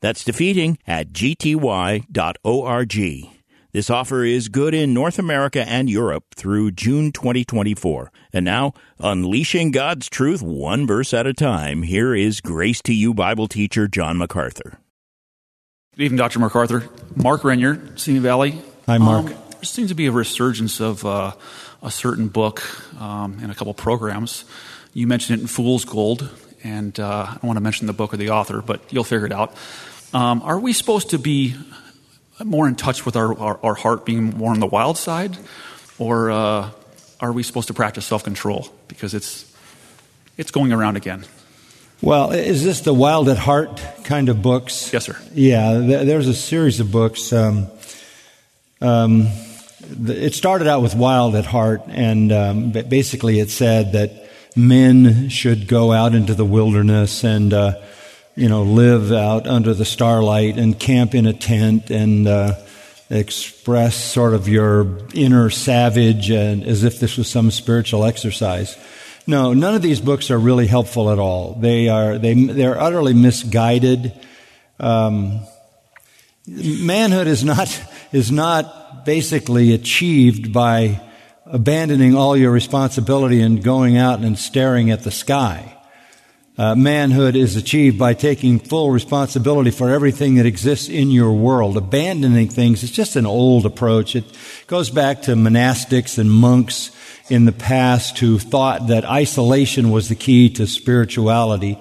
That's defeating at gty.org. This offer is good in North America and Europe through June 2024. And now, unleashing God's truth one verse at a time, here is Grace to You Bible teacher John MacArthur. Good evening, Dr. MacArthur. Mark Renier, Simi Valley. Hi, Mark. Um, there seems to be a resurgence of uh, a certain book um, and a couple programs. You mentioned it in Fool's Gold, and uh, I don't want to mention the book or the author, but you'll figure it out. Um, are we supposed to be more in touch with our, our, our heart, being more on the wild side? Or uh, are we supposed to practice self control? Because it's, it's going around again. Well, is this the Wild at Heart kind of books? Yes, sir. Yeah, there's a series of books. Um, um, it started out with Wild at Heart, and um, basically it said that men should go out into the wilderness and uh, you know, live out under the starlight and camp in a tent and uh, express sort of your inner savage and as if this was some spiritual exercise. No, none of these books are really helpful at all. They are they they're utterly misguided. Um, manhood is not is not basically achieved by abandoning all your responsibility and going out and staring at the sky. Uh, manhood is achieved by taking full responsibility for everything that exists in your world. Abandoning things is just an old approach. It goes back to monastics and monks in the past who thought that isolation was the key to spirituality,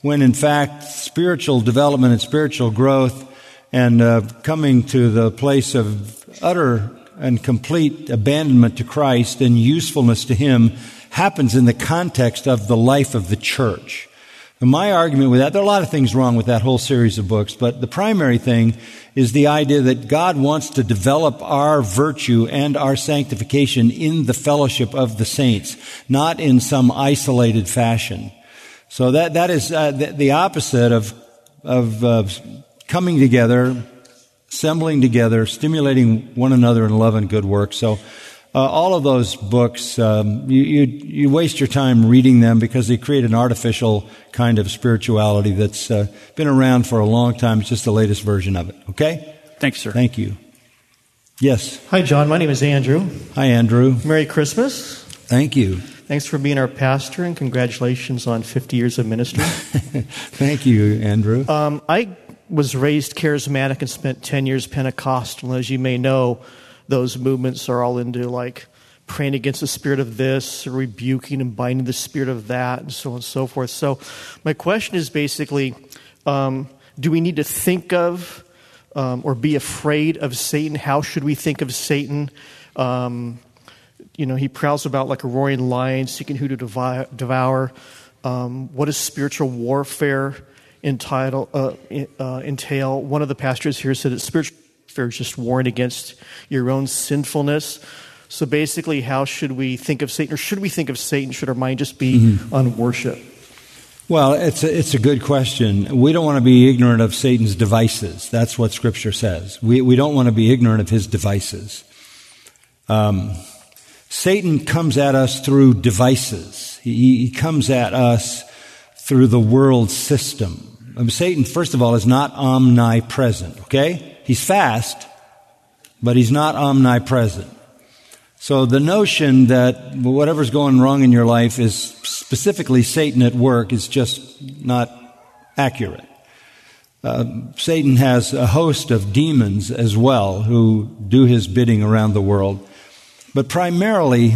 when in fact spiritual development and spiritual growth and uh, coming to the place of utter and complete abandonment to Christ and usefulness to Him happens in the context of the life of the church. And my argument with that, there are a lot of things wrong with that whole series of books, but the primary thing is the idea that God wants to develop our virtue and our sanctification in the fellowship of the saints, not in some isolated fashion. So that, that is uh, the, the, opposite of, of uh, coming together, assembling together, stimulating one another in love and good work. So uh, all of those books, um, you, you, you, waste your time reading them because they create an artificial kind of spirituality that's uh, been around for a long time. It's just the latest version of it. Okay? Thanks, sir. Thank you. Yes. Hi, John. My name is Andrew. Hi, Andrew. Merry Christmas. Thank you. Thanks for being our pastor, and congratulations on 50 years of ministry. Thank you, Andrew. Um, I was raised charismatic and spent 10 years Pentecostal. As you may know, those movements are all into like praying against the spirit of this, rebuking and binding the spirit of that, and so on and so forth. So, my question is basically um, do we need to think of um, or be afraid of Satan? How should we think of Satan? Um, you know, he prowls about like a roaring lion, seeking who to devour. Um, what does spiritual warfare entitle, uh, uh, entail? One of the pastors here said that spiritual just warring against your own sinfulness. So basically, how should we think of Satan, or should we think of Satan? Should our mind just be mm-hmm. on worship? Well, it's a, it's a good question. We don't want to be ignorant of Satan's devices. That's what Scripture says. We, we don't want to be ignorant of his devices. Um, Satan comes at us through devices. He, he comes at us through the world system. Um, Satan, first of all, is not omnipresent, okay? He's fast, but he's not omnipresent. So the notion that whatever's going wrong in your life is specifically Satan at work is just not accurate. Uh, Satan has a host of demons as well who do his bidding around the world. But primarily,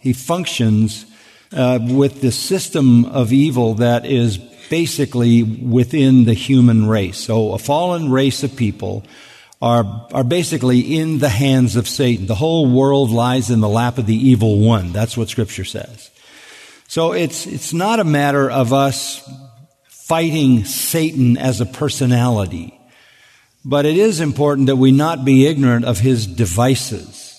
he functions uh, with the system of evil that is basically within the human race. So a fallen race of people are, are basically in the hands of Satan. The whole world lies in the lap of the evil one. That's what scripture says. So it's, it's not a matter of us fighting Satan as a personality. But it is important that we not be ignorant of his devices.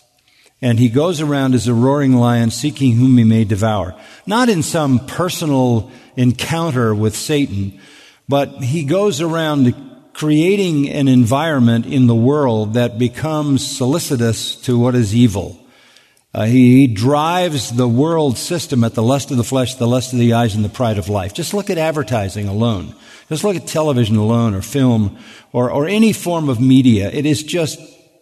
And he goes around as a roaring lion seeking whom he may devour. Not in some personal encounter with Satan, but he goes around creating an environment in the world that becomes solicitous to what is evil. Uh, he drives the world system at the lust of the flesh, the lust of the eyes, and the pride of life. Just look at advertising alone. Just look at television alone or film or, or any form of media. It is just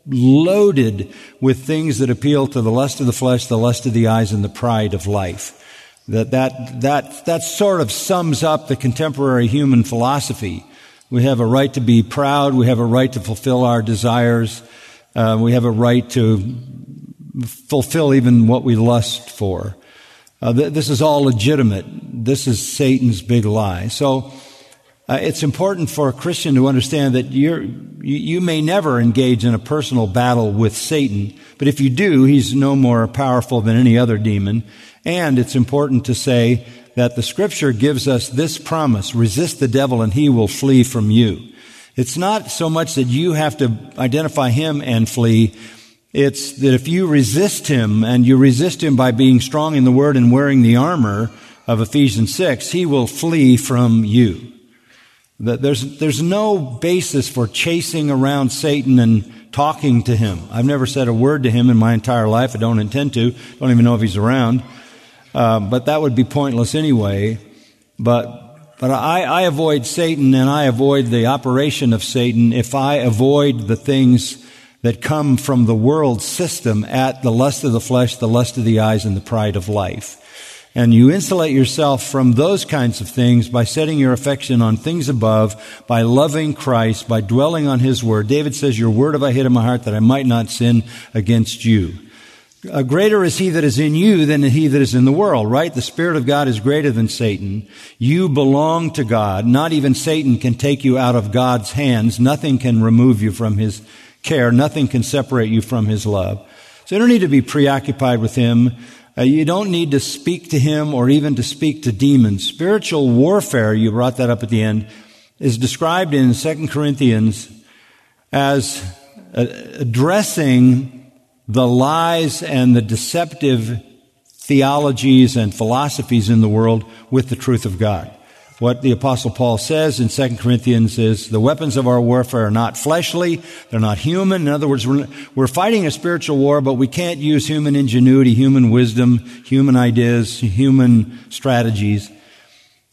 loaded with things that appeal to the lust of the flesh, the lust of the eyes, and the pride of life. That, that, that, that sort of sums up the contemporary human philosophy. We have a right to be proud. We have a right to fulfill our desires. Uh, we have a right to fulfill even what we lust for. Uh, th- this is all legitimate. This is Satan's big lie. So uh, it's important for a Christian to understand that you you may never engage in a personal battle with Satan, but if you do, he's no more powerful than any other demon. And it's important to say that the scripture gives us this promise, resist the devil and he will flee from you. It's not so much that you have to identify him and flee, it's that if you resist him and you resist him by being strong in the word and wearing the armor of Ephesians 6, he will flee from you. There's, there's no basis for chasing around Satan and talking to him. I've never said a word to him in my entire life. I don't intend to. Don't even know if he's around. Uh, but that would be pointless anyway. But, but I, I avoid Satan and I avoid the operation of Satan if I avoid the things that come from the world system at the lust of the flesh, the lust of the eyes, and the pride of life. And you insulate yourself from those kinds of things by setting your affection on things above, by loving Christ, by dwelling on His Word. David says, Your Word have I hid in my heart that I might not sin against you. Uh, greater is he that is in you than he that is in the world, right? The Spirit of God is greater than Satan. You belong to God. Not even Satan can take you out of God's hands. Nothing can remove you from his care. Nothing can separate you from His love. So you don't need to be preoccupied with Him. Uh, you don't need to speak to Him or even to speak to demons. Spiritual warfare, you brought that up at the end, is described in 2 Corinthians as uh, addressing the lies and the deceptive theologies and philosophies in the world with the truth of God. What the apostle Paul says in 2 Corinthians is the weapons of our warfare are not fleshly. They're not human. In other words, we're, we're fighting a spiritual war, but we can't use human ingenuity, human wisdom, human ideas, human strategies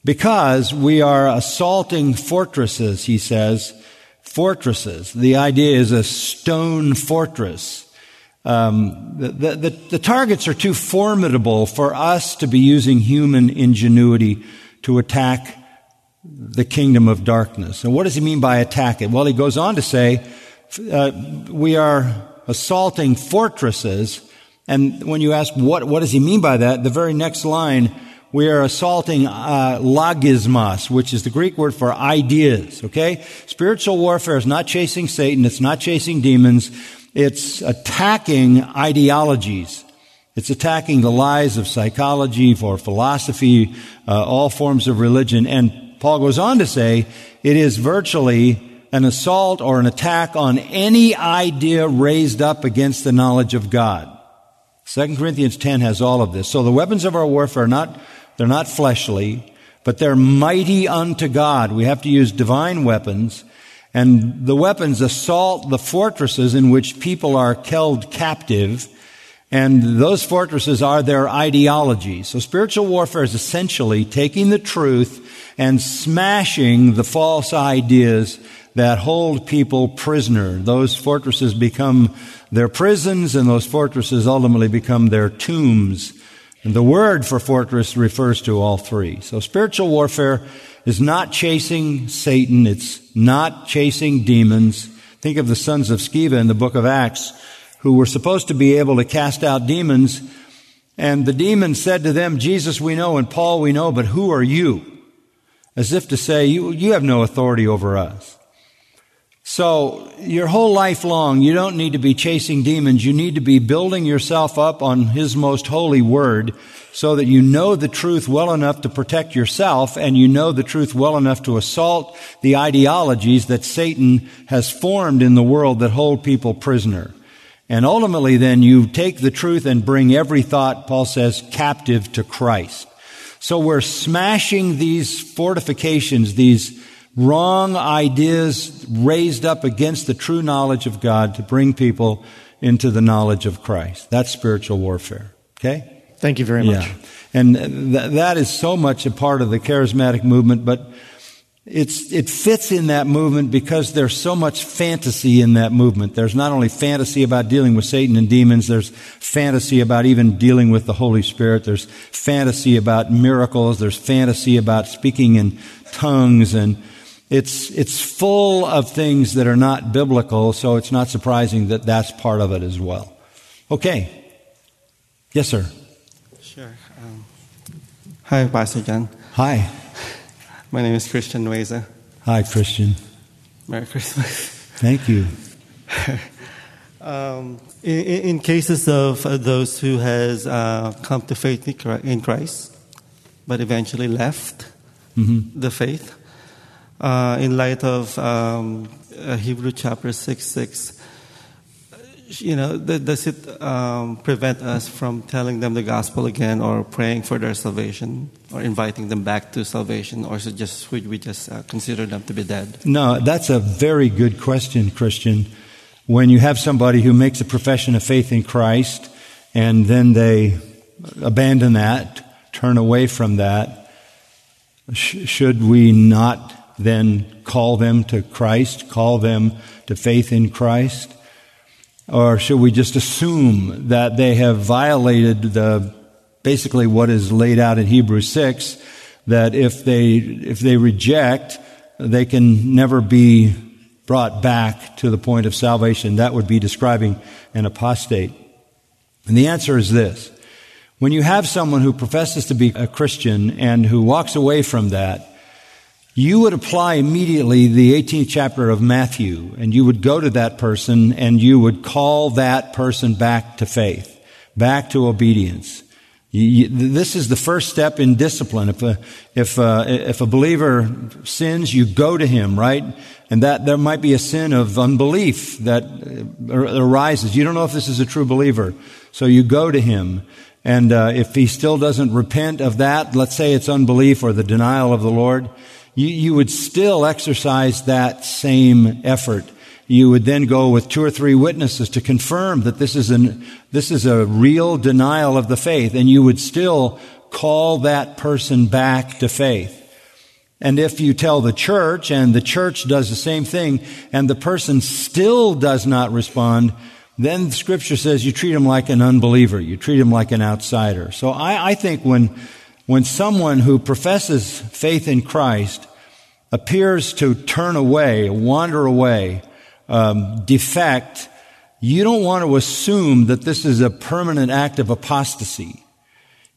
because we are assaulting fortresses, he says. Fortresses. The idea is a stone fortress. Um, the, the, the, targets are too formidable for us to be using human ingenuity to attack the kingdom of darkness. And what does he mean by attack it? Well, he goes on to say, uh, we are assaulting fortresses. And when you ask what, what does he mean by that? The very next line, we are assaulting uh, logismos, which is the Greek word for ideas. Okay, spiritual warfare is not chasing Satan; it's not chasing demons. It's attacking ideologies. It's attacking the lies of psychology, for philosophy, uh, all forms of religion. And Paul goes on to say it is virtually an assault or an attack on any idea raised up against the knowledge of God. 2 Corinthians 10 has all of this. So the weapons of our warfare are not, they're not fleshly, but they're mighty unto God. We have to use divine weapons. And the weapons assault the fortresses in which people are held captive and those fortresses are their ideology. So spiritual warfare is essentially taking the truth and smashing the false ideas that hold people prisoner. Those fortresses become their prisons and those fortresses ultimately become their tombs. And the word for fortress refers to all three. So spiritual warfare is not chasing Satan. It's not chasing demons. Think of the sons of Sceva in the book of Acts who were supposed to be able to cast out demons. And the demons said to them, Jesus we know and Paul we know, but who are you? As if to say, you, you have no authority over us. So your whole life long, you don't need to be chasing demons. You need to be building yourself up on His most holy word so that you know the truth well enough to protect yourself and you know the truth well enough to assault the ideologies that Satan has formed in the world that hold people prisoner. And ultimately then you take the truth and bring every thought, Paul says, captive to Christ. So we're smashing these fortifications, these wrong ideas raised up against the true knowledge of God to bring people into the knowledge of Christ. That's spiritual warfare. Okay? Thank you very much. Yeah. And th- that is so much a part of the charismatic movement, but it's, it fits in that movement because there's so much fantasy in that movement. There's not only fantasy about dealing with Satan and demons, there's fantasy about even dealing with the Holy Spirit. There's fantasy about miracles. There's fantasy about speaking in tongues and it's, it's full of things that are not biblical, so it's not surprising that that's part of it as well. Okay. Yes, sir. Sure. Um, hi, Pastor John. Hi. My name is Christian Weza. Hi, Christian. Merry Christmas. Thank you. um, in, in, cases of uh, those who has uh, come to faith in Christ, but eventually left mm-hmm. the faith, uh, in light of um, uh, Hebrew chapter 6 6, you know, does it um, prevent us from telling them the gospel again or praying for their salvation or inviting them back to salvation or just, would we just uh, consider them to be dead? No, that's a very good question, Christian. When you have somebody who makes a profession of faith in Christ and then they abandon that, turn away from that, sh- should we not then call them to Christ, call them to faith in Christ? Or should we just assume that they have violated the, basically what is laid out in Hebrews 6, that if they, if they reject, they can never be brought back to the point of salvation. That would be describing an apostate. And the answer is this. When you have someone who professes to be a Christian and who walks away from that, you would apply immediately the 18th chapter of Matthew and you would go to that person and you would call that person back to faith, back to obedience. You, this is the first step in discipline. If a, if, a, if a believer sins, you go to him, right? And that there might be a sin of unbelief that arises. You don't know if this is a true believer. So you go to him. And uh, if he still doesn't repent of that, let's say it's unbelief or the denial of the Lord, you, you would still exercise that same effort. You would then go with two or three witnesses to confirm that this is an, this is a real denial of the faith, and you would still call that person back to faith. And if you tell the church and the church does the same thing and the person still does not respond, then the scripture says you treat him like an unbeliever. You treat him like an outsider. So I, I think when when someone who professes faith in Christ appears to turn away, wander away, um, defect, you don't want to assume that this is a permanent act of apostasy.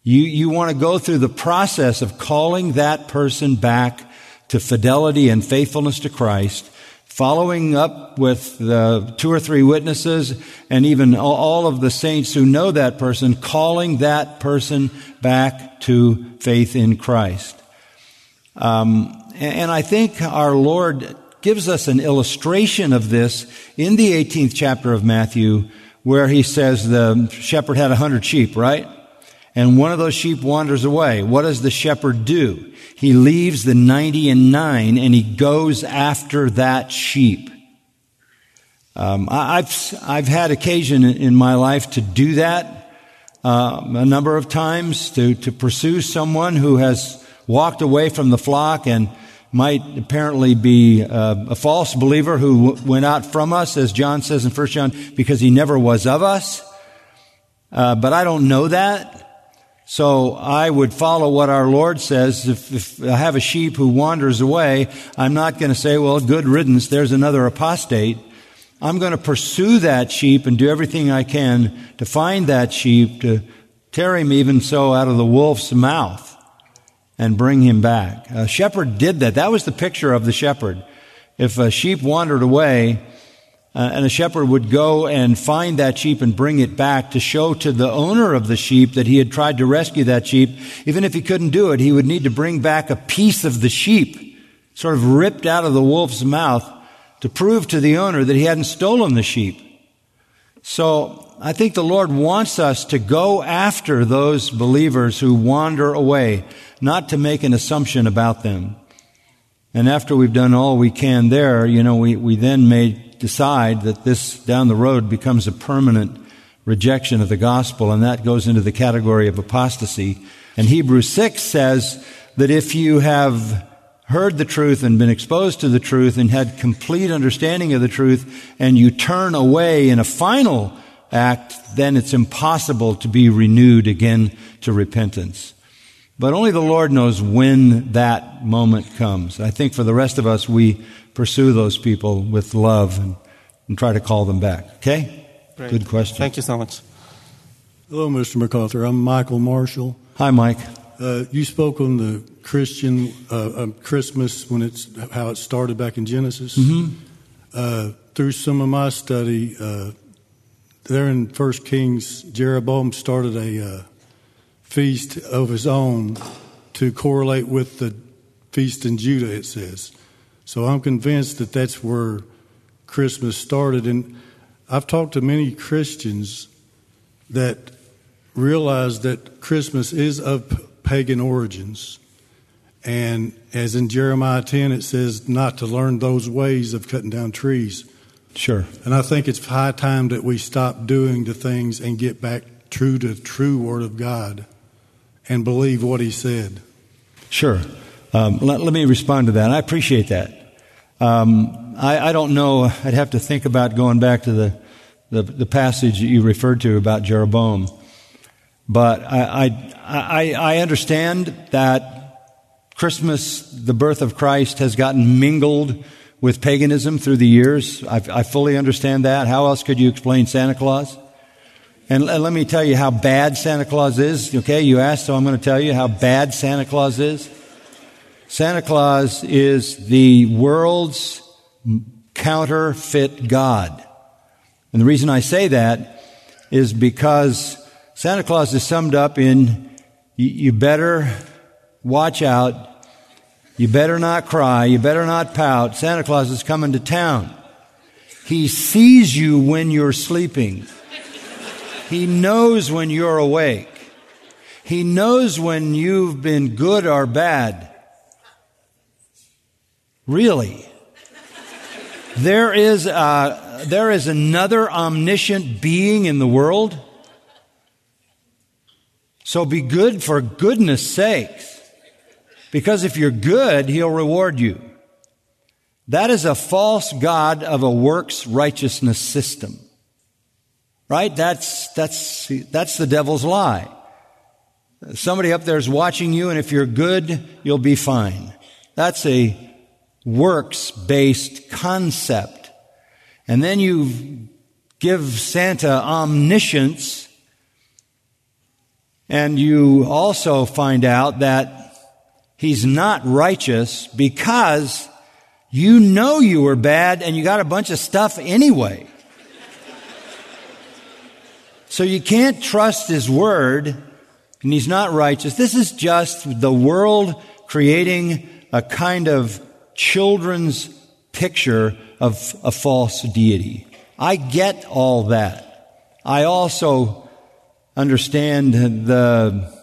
You, you want to go through the process of calling that person back to fidelity and faithfulness to Christ following up with two or three witnesses and even all of the saints who know that person, calling that person back to faith in Christ. Um, and I think our Lord gives us an illustration of this in the 18th chapter of Matthew, where he says the shepherd had a hundred sheep, right? and one of those sheep wanders away. What does the shepherd do? He leaves the 90 and 9 and he goes after that sheep. Um, I've, I've had occasion in my life to do that uh, a number of times, to, to pursue someone who has walked away from the flock and might apparently be uh, a false believer who w- went out from us, as John says in 1 John, because he never was of us. Uh, but I don't know that. So I would follow what our Lord says. If, if, I have a sheep who wanders away, I'm not going to say, well, good riddance, there's another apostate. I'm going to pursue that sheep and do everything I can to find that sheep, to tear him even so out of the wolf's mouth and bring him back. A shepherd did that. That was the picture of the shepherd. if a sheep wandered away, uh, and a shepherd would go and find that sheep and bring it back to show to the owner of the sheep that he had tried to rescue that sheep. Even if he couldn't do it, he would need to bring back a piece of the sheep, sort of ripped out of the wolf's mouth, to prove to the owner that he hadn't stolen the sheep. So I think the Lord wants us to go after those believers who wander away, not to make an assumption about them. And after we've done all we can there, you know, we, we then may decide that this down the road becomes a permanent rejection of the gospel, and that goes into the category of apostasy. And Hebrews 6 says that if you have heard the truth and been exposed to the truth and had complete understanding of the truth, and you turn away in a final act, then it's impossible to be renewed again to repentance. But only the Lord knows when that moment comes. I think for the rest of us, we pursue those people with love and, and try to call them back. Okay? Great. Good question. Thank you so much. Hello, Mr. MacArthur. I'm Michael Marshall. Hi, Mike. Uh, you spoke on the Christian uh, um, Christmas when it's how it started back in Genesis. Mm-hmm. Uh, through some of my study, uh, there in First Kings, Jeroboam started a uh, feast of his own to correlate with the feast in Judah. It says, so I'm convinced that that's where Christmas started. And I've talked to many Christians that realize that Christmas is of pagan origins. And as in Jeremiah 10, it says not to learn those ways of cutting down trees. Sure. And I think it's high time that we stop doing the things and get back true to the true Word of God and believe what He said. Sure. Um, let, let, me respond to that. I appreciate that. Um, I, I, don't know. I'd have to think about going back to the, the, the passage that you referred to about Jeroboam. But I, I, I, understand that Christmas, the birth of Christ, has gotten mingled with paganism through the years. I, I fully understand that. How else could you explain Santa Claus? And let me tell you how bad Santa Claus is. Okay, you asked, so I'm going to tell you how bad Santa Claus is. Santa Claus is the world's counterfeit God. And the reason I say that is because Santa Claus is summed up in you better watch out, you better not cry, you better not pout. Santa Claus is coming to town. He sees you when you're sleeping. He knows when you're awake. He knows when you've been good or bad. Really? There is, a, there is another omniscient being in the world? So be good for goodness sakes. Because if you're good, He'll reward you. That is a false God of a works righteousness system. Right? That's, that's, that's the devil's lie. Somebody up there is watching you, and if you're good, you'll be fine. That's a works based concept. And then you give Santa omniscience, and you also find out that he's not righteous because you know you were bad and you got a bunch of stuff anyway. so you can't trust his word, and he's not righteous. This is just the world creating a kind of children's picture of a false deity. I get all that. I also understand the,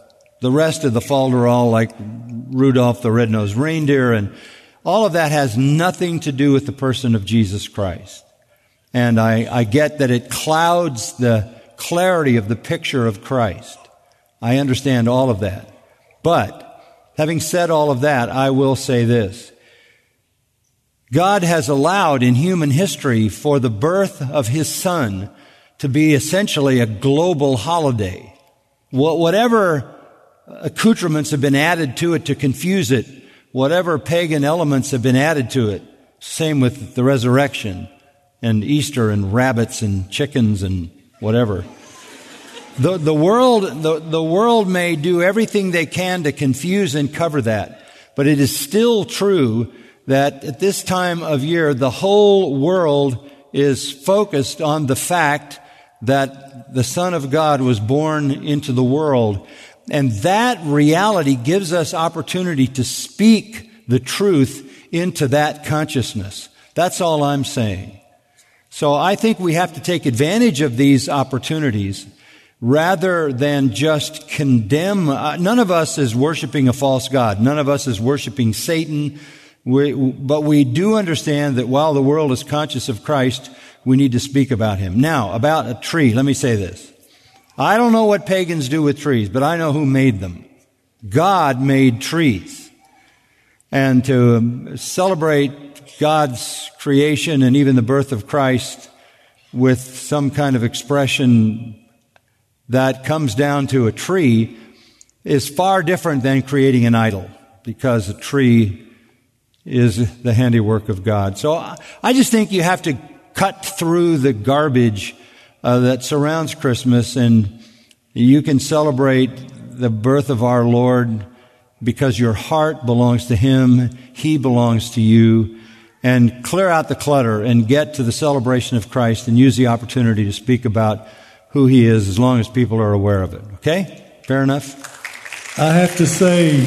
the rest of the falderall, like Rudolph the Red-Nosed Reindeer, and all of that has nothing to do with the person of Jesus Christ. And I, I get that it clouds the clarity of the picture of Christ. I understand all of that. But, having said all of that, I will say this. God has allowed in human history for the birth of his son to be essentially a global holiday. Whatever accoutrements have been added to it to confuse it, whatever pagan elements have been added to it, same with the resurrection and Easter and rabbits and chickens and whatever. The, the world, the, the world may do everything they can to confuse and cover that, but it is still true that at this time of year, the whole world is focused on the fact that the Son of God was born into the world. And that reality gives us opportunity to speak the truth into that consciousness. That's all I'm saying. So I think we have to take advantage of these opportunities rather than just condemn. Uh, none of us is worshiping a false God. None of us is worshiping Satan. We, but we do understand that while the world is conscious of Christ, we need to speak about him. Now, about a tree, let me say this. I don't know what pagans do with trees, but I know who made them. God made trees. And to um, celebrate God's creation and even the birth of Christ with some kind of expression that comes down to a tree is far different than creating an idol because a tree is the handiwork of God. So I just think you have to cut through the garbage uh, that surrounds Christmas and you can celebrate the birth of our Lord because your heart belongs to Him, He belongs to you, and clear out the clutter and get to the celebration of Christ and use the opportunity to speak about who He is as long as people are aware of it. Okay? Fair enough? I have to say,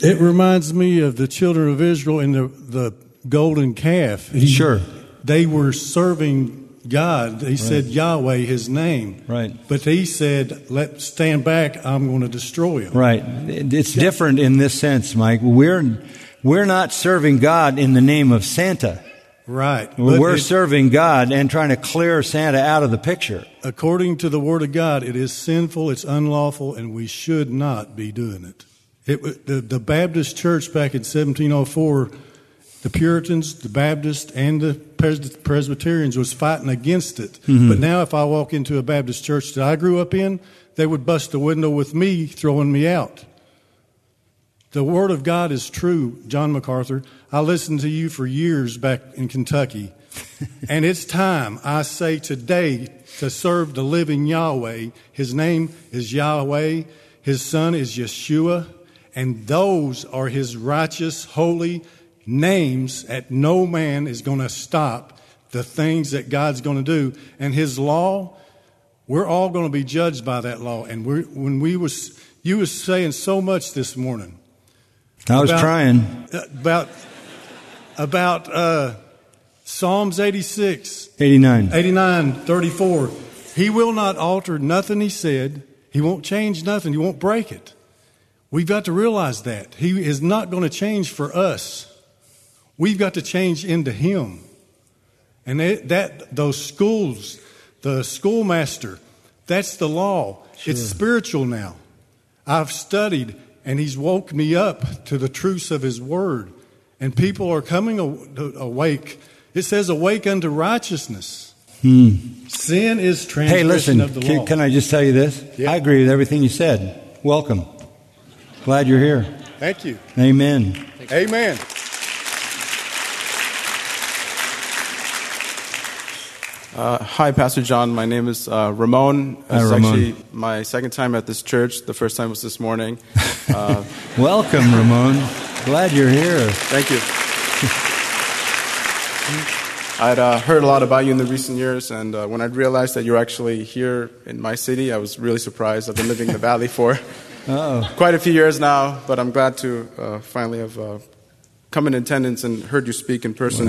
it reminds me of the children of Israel and the, the golden calf. He, sure. They were serving God. He right. said Yahweh, his name. Right. But he said, "Let stand back. I'm going to destroy him." Right. It's different in this sense, Mike. We're we're not serving God in the name of Santa. Right. We're it, serving God and trying to clear Santa out of the picture. According to the Word of God, it is sinful, it's unlawful, and we should not be doing it. it the, the Baptist Church back in 1704 the Puritans, the Baptists, and the Presbyterians was fighting against it. Mm-hmm. But now, if I walk into a Baptist church that I grew up in, they would bust the window with me, throwing me out. The Word of God is true, John MacArthur. I listened to you for years back in Kentucky. and it's time, I say today, to serve the living Yahweh. His name is Yahweh. His son is Yeshua. And those are his righteous, holy, names at no man is going to stop the things that God's going to do. And His law, we're all going to be judged by that law. And when we was, you was saying so much this morning. I was about, trying about about uh, Psalms 86, 89, 89, 34. He will not alter nothing he said. He won't change nothing. He won't break it. We've got to realize that. He is not going to change for us. We've got to change into Him. And that, that those schools, the schoolmaster, that's the law. Sure. It's spiritual now. I've studied, and He's woke me up to the truths of His Word. And people are coming awake. It says, awake unto righteousness. Hmm. Sin is transgression hey, listen, of the can, law. Can I just tell you this? Yeah. I agree with everything you said. Welcome. Glad you're here. Thank you. Amen. Amen. Uh, hi, Pastor John. My name is uh, Ramon. Hi, it's Ramon. actually my second time at this church. The first time was this morning. Uh, Welcome, Ramon. Glad you're here. Thank you. I'd uh, heard a lot about you in the recent years, and uh, when I realized that you're actually here in my city, I was really surprised. I've been living in the valley for Uh-oh. quite a few years now, but I'm glad to uh, finally have come in attendance and heard you speak in person.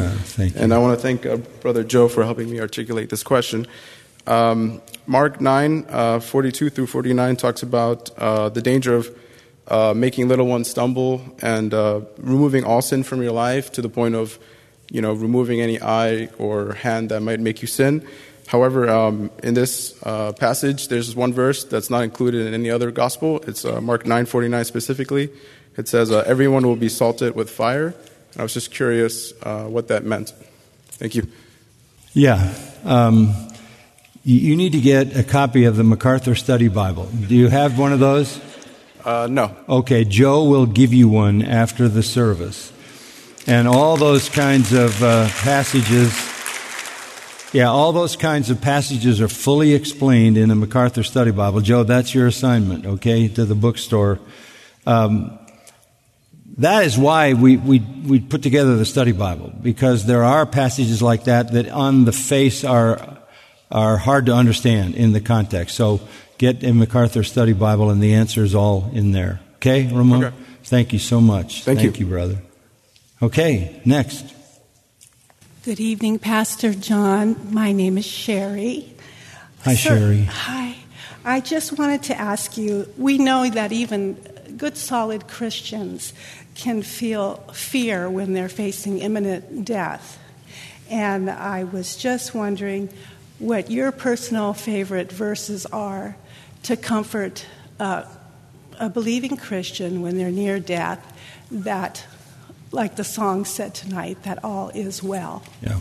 and I want to thank uh, Brother Joe for helping me articulate this question. Um, Mark 9, uh, 42 through 49 talks about uh, the danger of uh, making little ones stumble and uh, removing all sin from your life to the point of, you know, removing any eye or hand that might make you sin. However, um, in this uh, passage, there's one verse that's not included in any other gospel. It's Mark 9:49 specifically, it says, uh, Everyone will be salted with fire. I was just curious uh, what that meant. Thank you. Yeah. Um, you need to get a copy of the MacArthur Study Bible. Do you have one of those? Uh, no. Okay, Joe will give you one after the service. And all those kinds of uh, passages, yeah, all those kinds of passages are fully explained in the MacArthur Study Bible. Joe, that's your assignment, okay, to the bookstore. Um, that is why we, we, we put together the study Bible, because there are passages like that that on the face are, are hard to understand in the context. So get a MacArthur study Bible and the answer is all in there. Okay, Ramon? Okay. Thank you so much. Thank, Thank you. you, brother. Okay, next. Good evening, Pastor John. My name is Sherry. Hi, Sherry. Hi. I just wanted to ask you we know that even good, solid Christians can feel fear when they're facing imminent death. And I was just wondering what your personal favorite verses are to comfort uh, a believing Christian when they're near death that, like the song said tonight, that all is well. Yeah.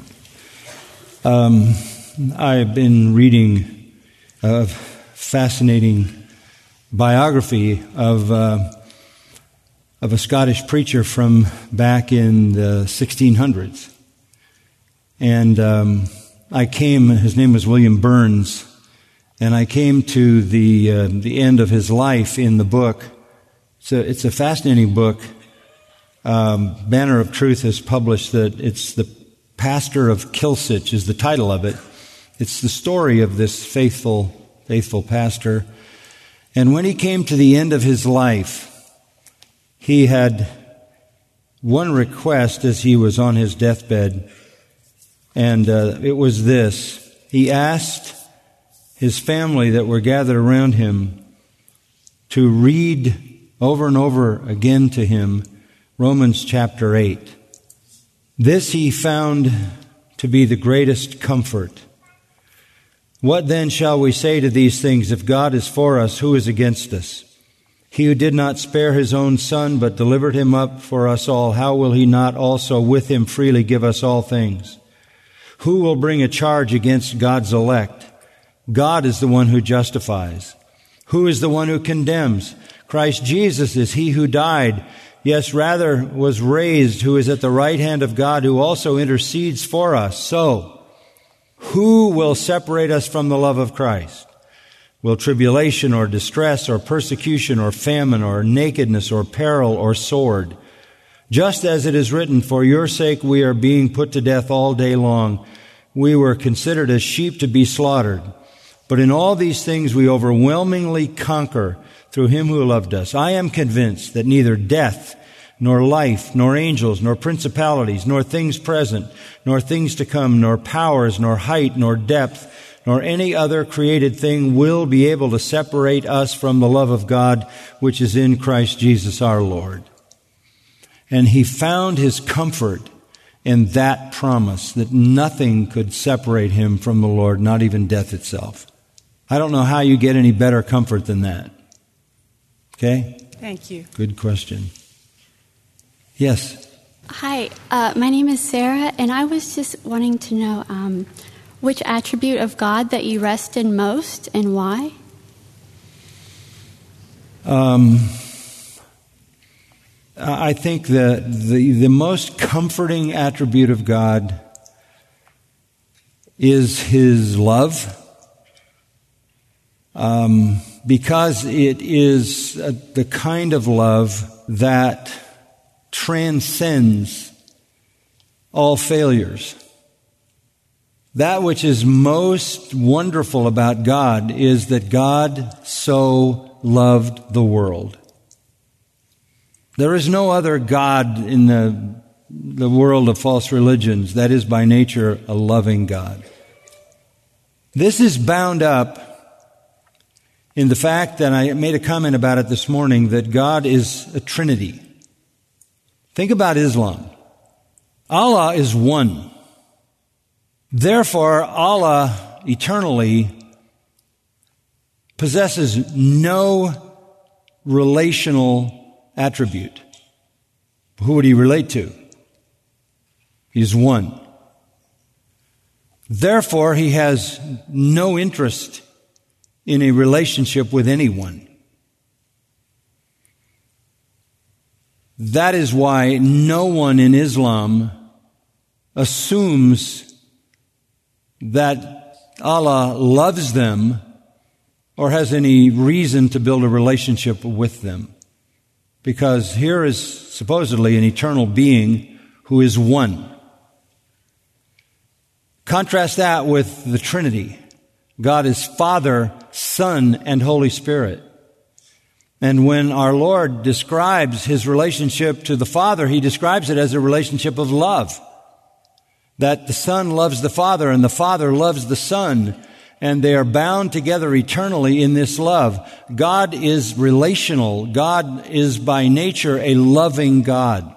Um, I've been reading a fascinating biography of, uh, of a Scottish preacher from back in the 1600s. And um, I came, his name was William Burns, and I came to the, uh, the end of his life in the book. A, it's a fascinating book. Um, Banner of Truth has published that it's the Pastor of Kilsyth is the title of it. It's the story of this faithful, faithful pastor. And when he came to the end of his life, he had one request as he was on his deathbed, and uh, it was this. He asked his family that were gathered around him to read over and over again to him Romans chapter 8. This he found to be the greatest comfort. What then shall we say to these things? If God is for us, who is against us? He who did not spare his own son, but delivered him up for us all, how will he not also with him freely give us all things? Who will bring a charge against God's elect? God is the one who justifies. Who is the one who condemns? Christ Jesus is he who died Yes, rather was raised, who is at the right hand of God, who also intercedes for us. So, who will separate us from the love of Christ? Will tribulation or distress or persecution or famine or nakedness or peril or sword? Just as it is written, for your sake we are being put to death all day long. We were considered as sheep to be slaughtered. But in all these things we overwhelmingly conquer through him who loved us. I am convinced that neither death, nor life, nor angels, nor principalities, nor things present, nor things to come, nor powers, nor height, nor depth, nor any other created thing will be able to separate us from the love of God which is in Christ Jesus our Lord. And he found his comfort in that promise that nothing could separate him from the Lord, not even death itself. I don't know how you get any better comfort than that. Okay? Thank you. Good question. Yes. Hi, uh, my name is Sarah, and I was just wanting to know um, which attribute of God that you rest in most and why? Um, I think that the, the most comforting attribute of God is His love. Um, because it is uh, the kind of love that transcends all failures. That which is most wonderful about God is that God so loved the world. There is no other God in the, the world of false religions that is by nature a loving God. This is bound up in the fact that I made a comment about it this morning that God is a Trinity. Think about Islam. Allah is one. Therefore, Allah eternally possesses no relational attribute. Who would he relate to? He's one. Therefore, he has no interest in a relationship with anyone. That is why no one in Islam assumes that Allah loves them or has any reason to build a relationship with them. because here is supposedly an eternal being who is one. Contrast that with the Trinity. God is Father, Son, and Holy Spirit. And when our Lord describes his relationship to the Father, he describes it as a relationship of love. That the Son loves the Father and the Father loves the Son, and they are bound together eternally in this love. God is relational. God is by nature a loving God.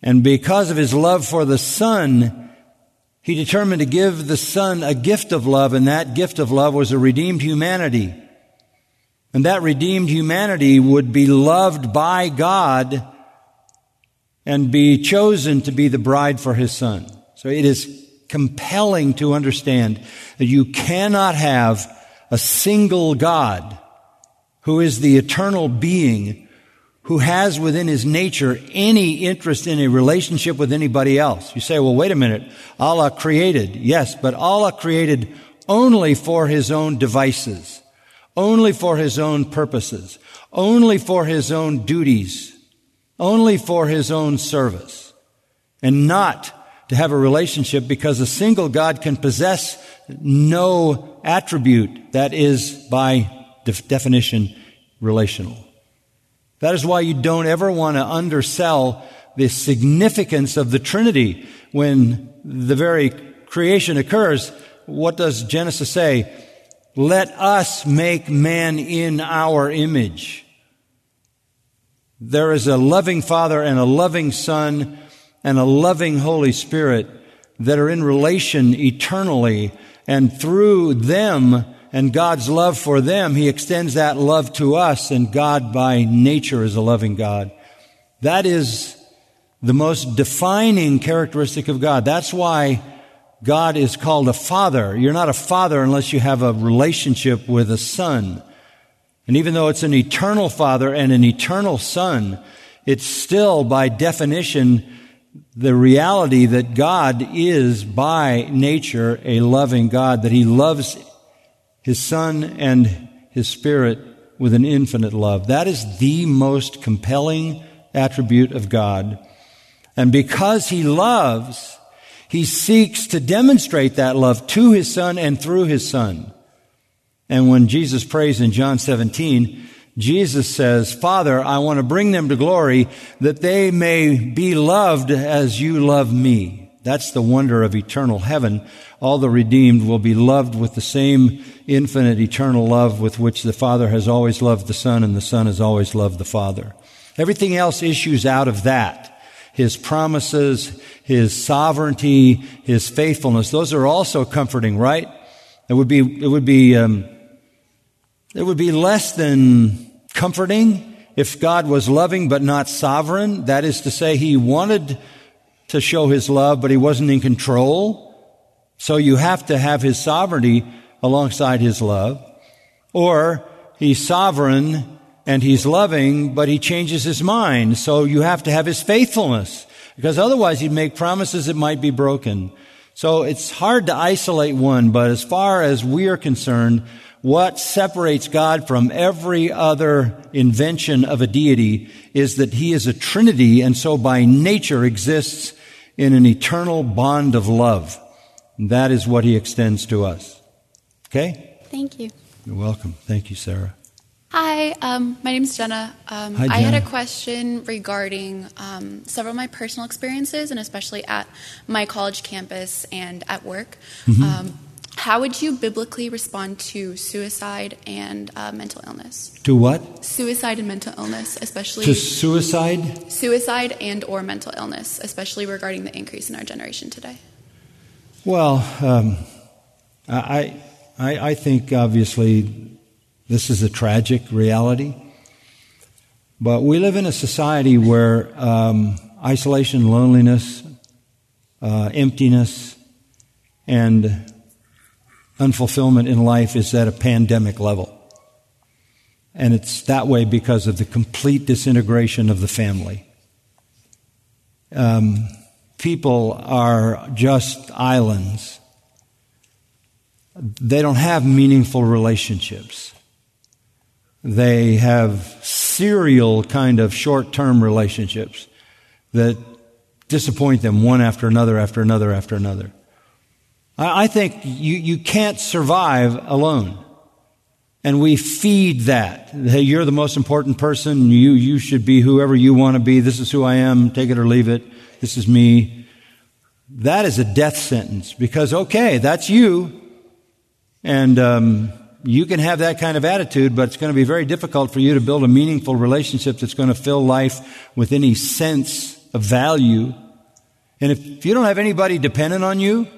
And because of his love for the Son, he determined to give the Son a gift of love, and that gift of love was a redeemed humanity. And that redeemed humanity would be loved by God and be chosen to be the bride for his Son. So it is compelling to understand that you cannot have a single God who is the eternal being who has within his nature any interest in a relationship with anybody else. You say, well, wait a minute. Allah created. Yes, but Allah created only for his own devices, only for his own purposes, only for his own duties, only for his own service, and not to have a relationship because a single God can possess no attribute that is by definition relational. That is why you don't ever want to undersell the significance of the Trinity. When the very creation occurs, what does Genesis say? Let us make man in our image. There is a loving Father and a loving Son and a loving Holy Spirit that are in relation eternally, and through them, and God's love for them, He extends that love to us, and God by nature is a loving God. That is the most defining characteristic of God. That's why God is called a father. You're not a father unless you have a relationship with a son. And even though it's an eternal father and an eternal son, it's still by definition the reality that God is by nature a loving God, that He loves his Son and His Spirit with an infinite love. That is the most compelling attribute of God. And because He loves, He seeks to demonstrate that love to His Son and through His Son. And when Jesus prays in John 17, Jesus says, Father, I want to bring them to glory that they may be loved as you love me. That's the wonder of eternal heaven. All the redeemed will be loved with the same infinite eternal love with which the Father has always loved the Son and the Son has always loved the Father. Everything else issues out of that. His promises, His sovereignty, His faithfulness. Those are also comforting, right? It would be, it would be, um, it would be less than comforting if God was loving but not sovereign. That is to say, He wanted to show his love, but he wasn't in control. So you have to have his sovereignty alongside his love. Or he's sovereign and he's loving, but he changes his mind. So you have to have his faithfulness because otherwise he'd make promises that might be broken. So it's hard to isolate one, but as far as we are concerned, what separates God from every other invention of a deity is that he is a trinity and so by nature exists in an eternal bond of love. And that is what he extends to us. Okay? Thank you. You're welcome. Thank you, Sarah. Hi, um, my name is Jenna. Um, Hi, Jenna. I had a question regarding um, several of my personal experiences, and especially at my college campus and at work. Mm-hmm. Um, how would you biblically respond to suicide and uh, mental illness? To what? Suicide and mental illness, especially To suicide? suicide and or mental illness, especially regarding the increase in our generation today. Well, um, I, I, I think obviously this is a tragic reality. But we live in a society where um, isolation, loneliness, uh, emptiness, and unfulfillment in life is at a pandemic level. And it's that way because of the complete disintegration of the family. Um, people are just islands. They don't have meaningful relationships. They have serial kind of short term relationships that disappoint them one after another, after another, after another. I, I think you, you can't survive alone. And we feed that. Hey, you're the most important person. You, you should be whoever you want to be. This is who I am. Take it or leave it. This is me. That is a death sentence because, okay, that's you. And um, you can have that kind of attitude, but it's going to be very difficult for you to build a meaningful relationship that's going to fill life with any sense of value. And if you don't have anybody dependent on you,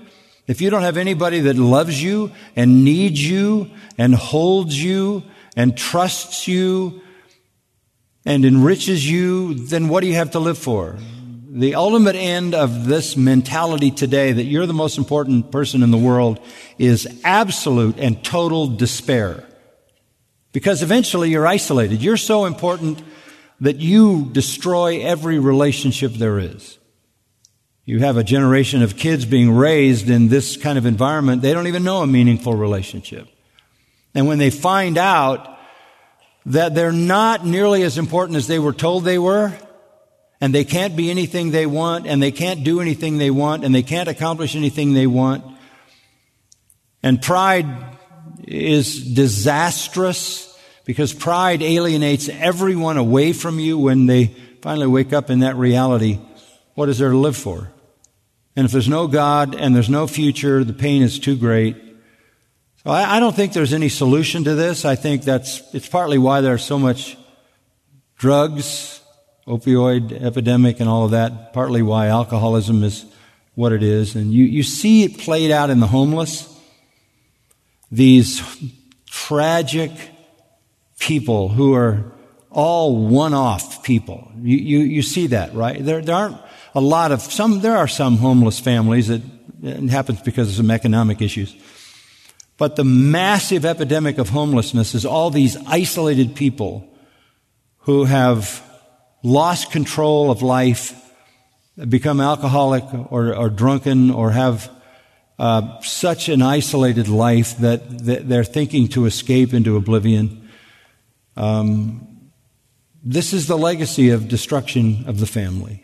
if you don't have anybody that loves you and needs you and holds you and trusts you and enriches you, then what do you have to live for? The ultimate end of this mentality today that you're the most important person in the world is absolute and total despair. Because eventually you're isolated. You're so important that you destroy every relationship there is. You have a generation of kids being raised in this kind of environment, they don't even know a meaningful relationship. And when they find out that they're not nearly as important as they were told they were, and they can't be anything they want, and they can't do anything they want, and they can't accomplish anything they want, and pride is disastrous because pride alienates everyone away from you when they finally wake up in that reality. What is there to live for? And if there's no God and there's no future, the pain is too great. So I, I don't think there's any solution to this. I think that's, it's partly why there's so much drugs, opioid epidemic and all of that, partly why alcoholism is what it is. And you, you see it played out in the homeless. These tragic people who are all one-off people. You, you, you see that, right? There, there aren't a lot of some. There are some homeless families that it happens because of some economic issues. But the massive epidemic of homelessness is all these isolated people who have lost control of life, become alcoholic or, or drunken, or have uh, such an isolated life that, they're thinking to escape into oblivion. Um, this is the legacy of destruction of the family.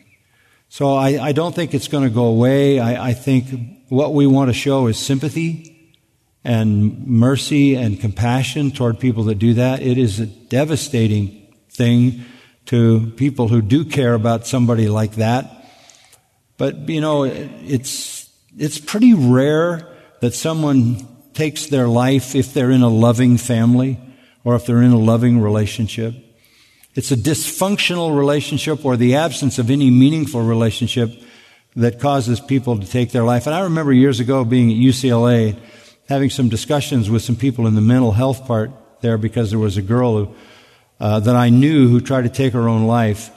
So I, I don't think it's going to go away. I, I think what we want to show is sympathy and mercy and compassion toward people that do that. It is a devastating thing to people who do care about somebody like that. But, you know, it's, it's pretty rare that someone takes their life if they're in a loving family or if they're in a loving relationship. It's a dysfunctional relationship or the absence of any meaningful relationship that causes people to take their life. And I remember years ago being at UCLA, having some discussions with some people in the mental health part there because there was a girl who, uh, that I knew who tried to take her own life.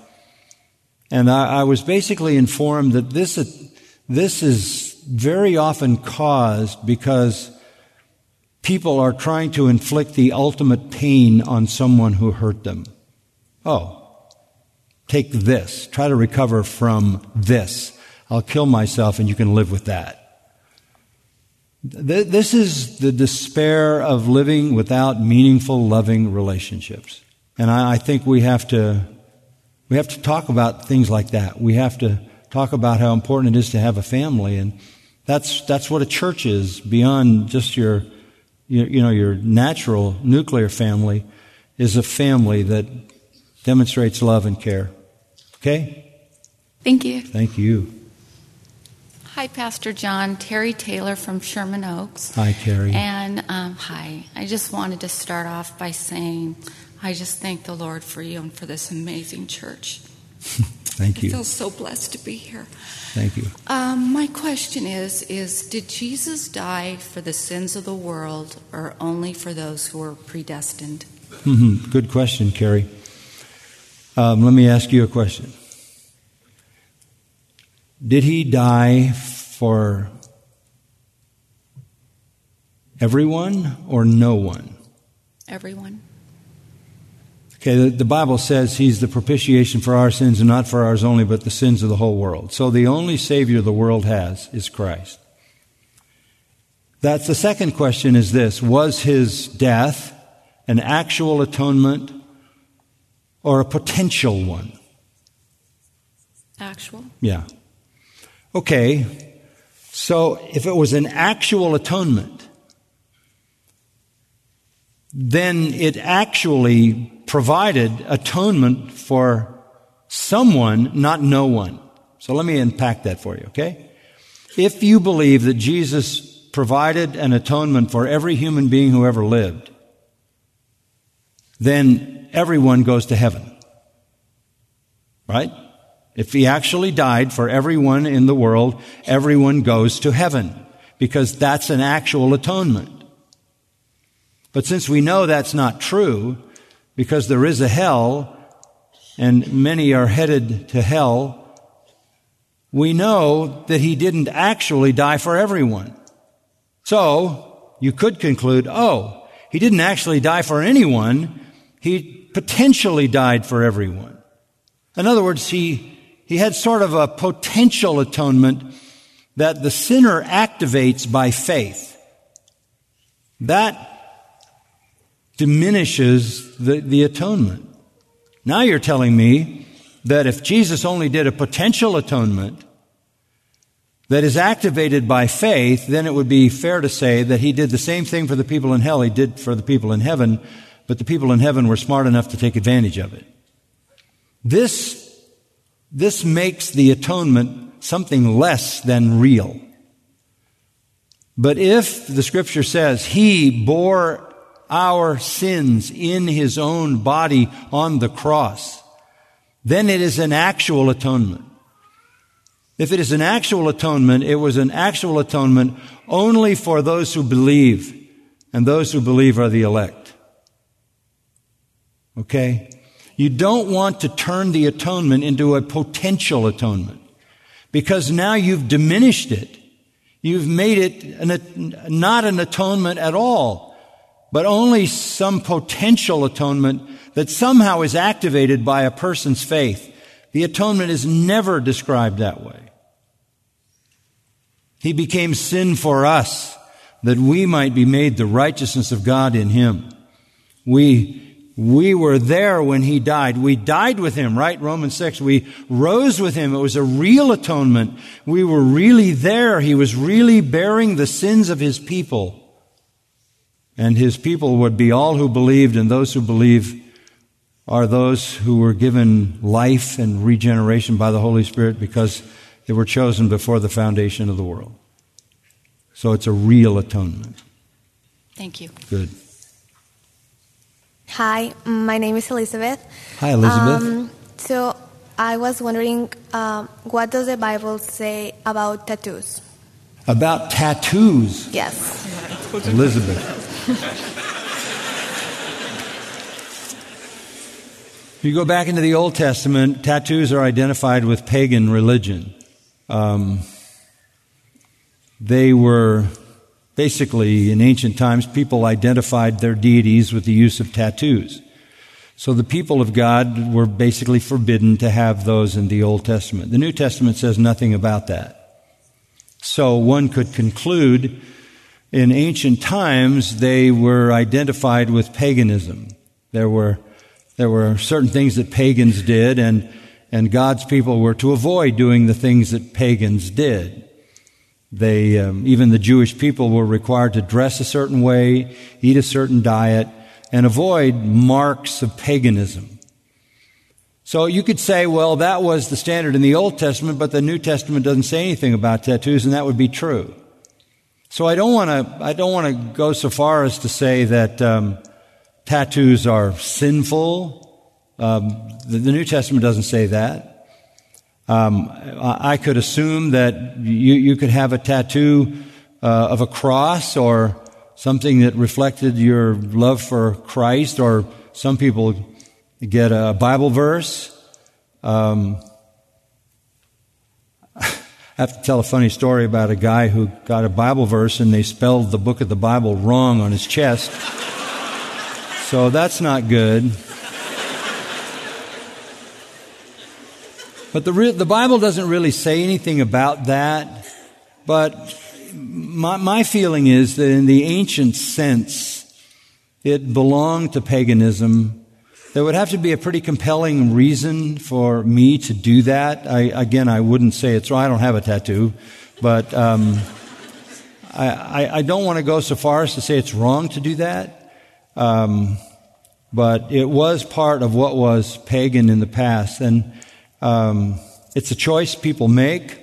And I, I was basically informed that this, this is very often caused because people are trying to inflict the ultimate pain on someone who hurt them. Oh, take this. Try to recover from this. I'll kill myself and you can live with that. This is the despair of living without meaningful, loving relationships. And I think we have to, we have to talk about things like that. We have to talk about how important it is to have a family. And that's, that's what a church is beyond just your, your you know, your natural nuclear family is a family that demonstrates love and care. Okay? Thank you. Thank you. Hi, Pastor John. Terry Taylor from Sherman Oaks. Hi, Terry. And um, hi. I just wanted to start off by saying I just thank the Lord for you and for this amazing church. thank you. I feel so blessed to be here. Thank you. Um, my question is: Is did Jesus die for the sins of the world, or only for those who are predestined? Mm-hmm. Good question, Carrie. Um, let me ask you a question. Did he die for everyone or no one? Everyone. Okay, the, the, Bible says he's the propitiation for our sins and not for ours only, but the sins of the whole world. So the only Savior the world has is Christ. That's the second question is this Was his death an actual atonement or a potential one? Actual. Yeah. Okay. So if it was an actual atonement, then it actually provided atonement for someone, not no one. So let me unpack that for you, okay? If you believe that Jesus provided an atonement for every human being who ever lived, then everyone goes to heaven. Right? If he actually died for everyone in the world, everyone goes to heaven because that's an actual atonement. But since we know that's not true, because there is a hell and many are headed to hell, we know that he didn't actually die for everyone. So, you could conclude, oh, he didn't actually die for anyone. He potentially died for everyone. In other words, he, he had sort of a potential atonement that the sinner activates by faith. That diminishes the, the atonement. Now you're telling me that if Jesus only did a potential atonement that is activated by faith, then it would be fair to say that he did the same thing for the people in hell he did for the people in heaven, but the people in heaven were smart enough to take advantage of it. This, this makes the atonement something less than real. But if the scripture says he bore our sins in his own body on the cross, then it is an actual atonement. If it is an actual atonement, it was an actual atonement only for those who believe, and those who believe are the elect. Okay? You don't want to turn the atonement into a potential atonement because now you've diminished it. You've made it an, not an atonement at all, but only some potential atonement that somehow is activated by a person's faith. The atonement is never described that way. He became sin for us that we might be made the righteousness of God in Him. We we were there when he died. We died with him, right? Romans 6. We rose with him. It was a real atonement. We were really there. He was really bearing the sins of his people. And his people would be all who believed, and those who believe are those who were given life and regeneration by the Holy Spirit because they were chosen before the foundation of the world. So it's a real atonement. Thank you. Good. Hi, my name is Elizabeth. Hi, Elizabeth. Um, so I was wondering, um, what does the Bible say about tattoos? About tattoos? Yes. Elizabeth. You go back into the Old Testament, tattoos are identified with pagan religion. Um, they were Basically, in ancient times, people identified their deities with the use of tattoos. So the people of God were basically forbidden to have those in the Old Testament. The New Testament says nothing about that. So one could conclude in ancient times they were identified with paganism. There were, there were certain things that pagans did and, and God's people were to avoid doing the things that pagans did. They, um, even the Jewish people were required to dress a certain way, eat a certain diet, and avoid marks of paganism. So you could say, well, that was the standard in the Old Testament, but the New Testament doesn't say anything about tattoos, and that would be true. So I don't want to, I don't want to go so far as to say that um, tattoos are sinful. Um, the, the New Testament doesn't say that. Um, I could assume that you, you could have a tattoo uh, of a cross or something that reflected your love for Christ, or some people get a Bible verse. Um, I have to tell a funny story about a guy who got a Bible verse and they spelled the book of the Bible wrong on his chest. so that's not good. But the, re- the Bible doesn't really say anything about that. But my, my feeling is that in the ancient sense, it belonged to paganism there would have to be a pretty compelling reason for me to do that. I, again, I wouldn't say it's wrong. I don't have a tattoo, but um, I, I, I, don't want to go so far as to say it's wrong to do that. Um, but it was part of what was pagan in the past, and um, it's a choice people make.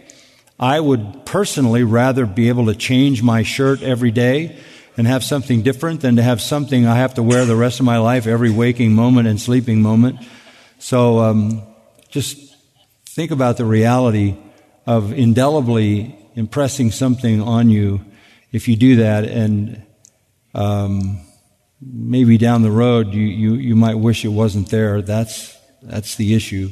I would personally rather be able to change my shirt every day and have something different than to have something I have to wear the rest of my life, every waking moment and sleeping moment. So um, just think about the reality of indelibly impressing something on you if you do that, and um, maybe down the road you, you, you might wish it wasn't there. That's, that's the issue.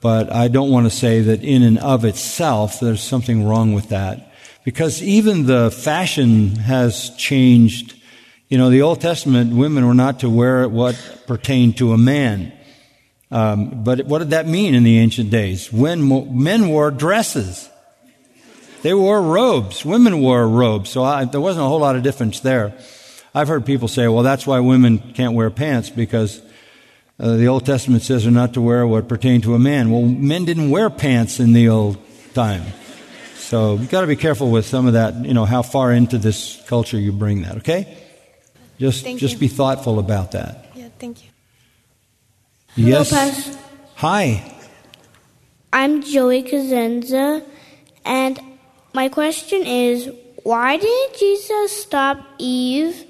But I don't want to say that in and of itself there's something wrong with that. Because even the fashion has changed. You know, the Old Testament women were not to wear what pertained to a man. Um, but what did that mean in the ancient days? When men wore dresses, they wore robes. Women wore robes. So I, there wasn't a whole lot of difference there. I've heard people say, well, that's why women can't wear pants because uh, the Old Testament says they're not to wear what pertained to a man. Well, men didn't wear pants in the old time. So you've got to be careful with some of that, you know, how far into this culture you bring that, okay? Just, thank just you. be thoughtful about that. Yeah, thank you. Yes. Hello, Hi. I'm Joey Kazenza, and my question is why did Jesus stop Eve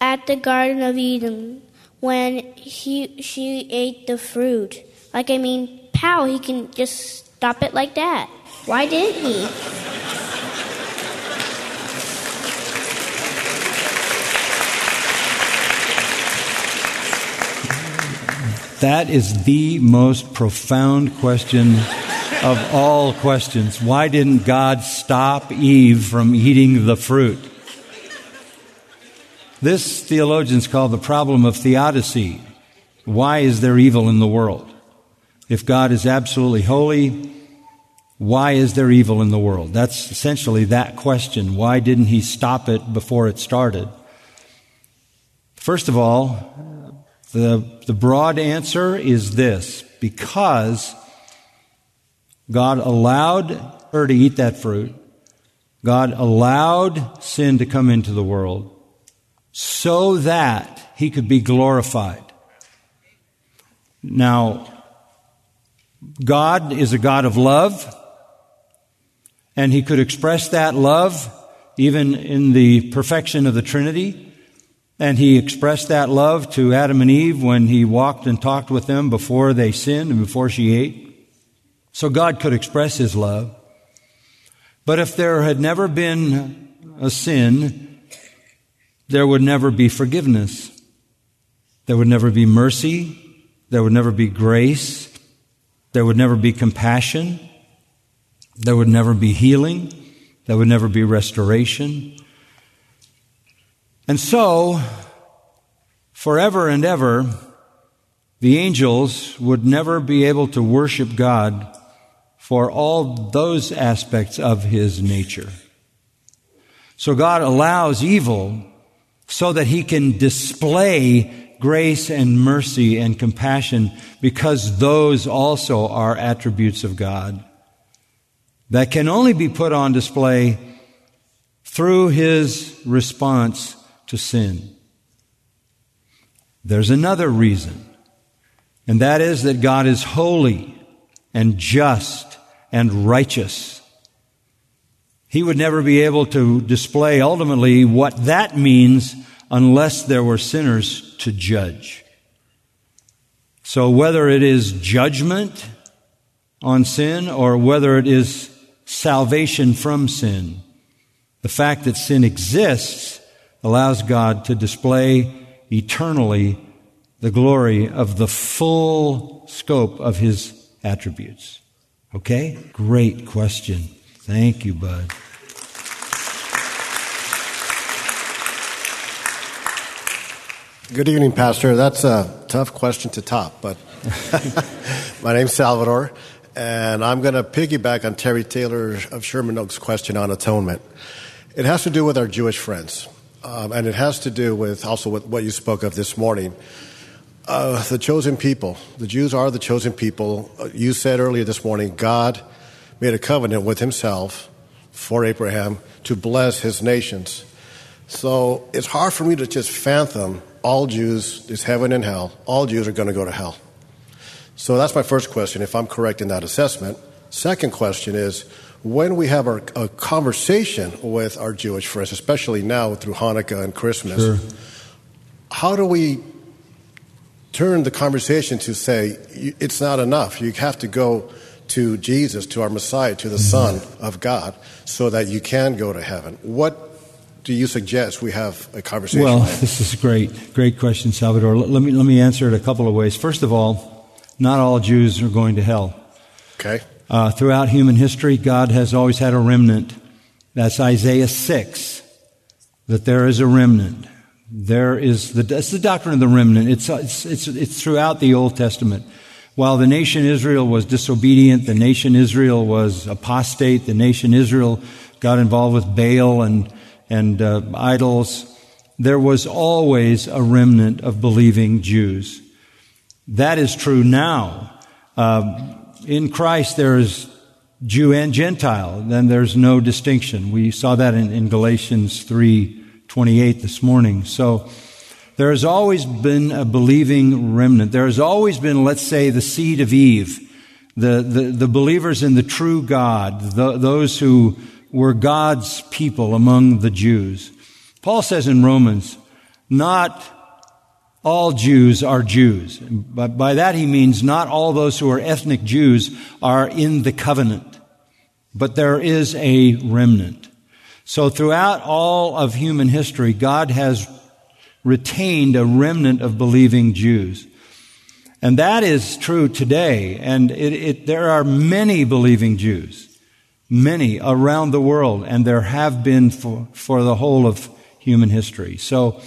at the Garden of Eden? when he she ate the fruit. Like I mean, pow, he can just stop it like that. Why didn't he? That is the most profound question of all questions. Why didn't God stop Eve from eating the fruit? This theologians call the problem of theodicy. Why is there evil in the world? If God is absolutely holy, why is there evil in the world? That's essentially that question. Why didn't he stop it before it started? First of all, the, the broad answer is this because God allowed her to eat that fruit, God allowed sin to come into the world so that he could be glorified. Now, God is a God of love, and he could express that love even in the perfection of the Trinity. And he expressed that love to Adam and Eve when he walked and talked with them before they sinned and before she ate. So God could express his love. But if there had never been a sin, there would never be forgiveness. There would never be mercy. There would never be grace. There would never be compassion. There would never be healing. There would never be restoration. And so, forever and ever, the angels would never be able to worship God for all those aspects of his nature. So God allows evil so that he can display grace and mercy and compassion because those also are attributes of God that can only be put on display through his response to sin. There's another reason, and that is that God is holy and just and righteous. He would never be able to display ultimately what that means unless there were sinners to judge. So whether it is judgment on sin or whether it is salvation from sin, the fact that sin exists allows God to display eternally the glory of the full scope of his attributes. Okay? Great question. Thank you, bud. Good evening, Pastor. That's a tough question to top, but my name's Salvador, and I'm going to piggyback on Terry Taylor of Sherman Oaks' question on atonement. It has to do with our Jewish friends, um, and it has to do with also with what you spoke of this morning. Uh, the chosen people. The Jews are the chosen people. Uh, you said earlier this morning, God made a covenant with himself for Abraham to bless his nations. So it's hard for me to just fathom all Jews, there's heaven and hell, all Jews are going to go to hell. So that's my first question, if I'm correct in that assessment. Second question is when we have our, a conversation with our Jewish friends, especially now through Hanukkah and Christmas, sure. how do we turn the conversation to say it's not enough? You have to go to Jesus, to our Messiah, to the mm-hmm. Son of God, so that you can go to heaven. What do you suggest we have a conversation? Well, this is a great, great question, Salvador. Let me let me answer it a couple of ways. First of all, not all Jews are going to hell. Okay. Uh, throughout human history, God has always had a remnant. That's Isaiah 6, that there is a remnant. There is the, that's the doctrine of the remnant. It's, it's, it's, it's throughout the Old Testament. While the nation Israel was disobedient, the nation Israel was apostate, the nation Israel got involved with Baal and, and uh, idols, there was always a remnant of believing Jews. That is true now. Uh, in Christ there is Jew and Gentile. Then there's no distinction. We saw that in, in Galatians 3:28 this morning. So there has always been a believing remnant. There has always been, let's say, the seed of Eve, the, the, the believers in the true God, the, those who were God's people among the Jews. Paul says in Romans, not all Jews are Jews. But by that he means not all those who are ethnic Jews are in the covenant, but there is a remnant. So throughout all of human history, God has retained a remnant of believing Jews. And that is true today. And it, it, there are many believing Jews, many around the world, and there have been for, for the whole of human history. So,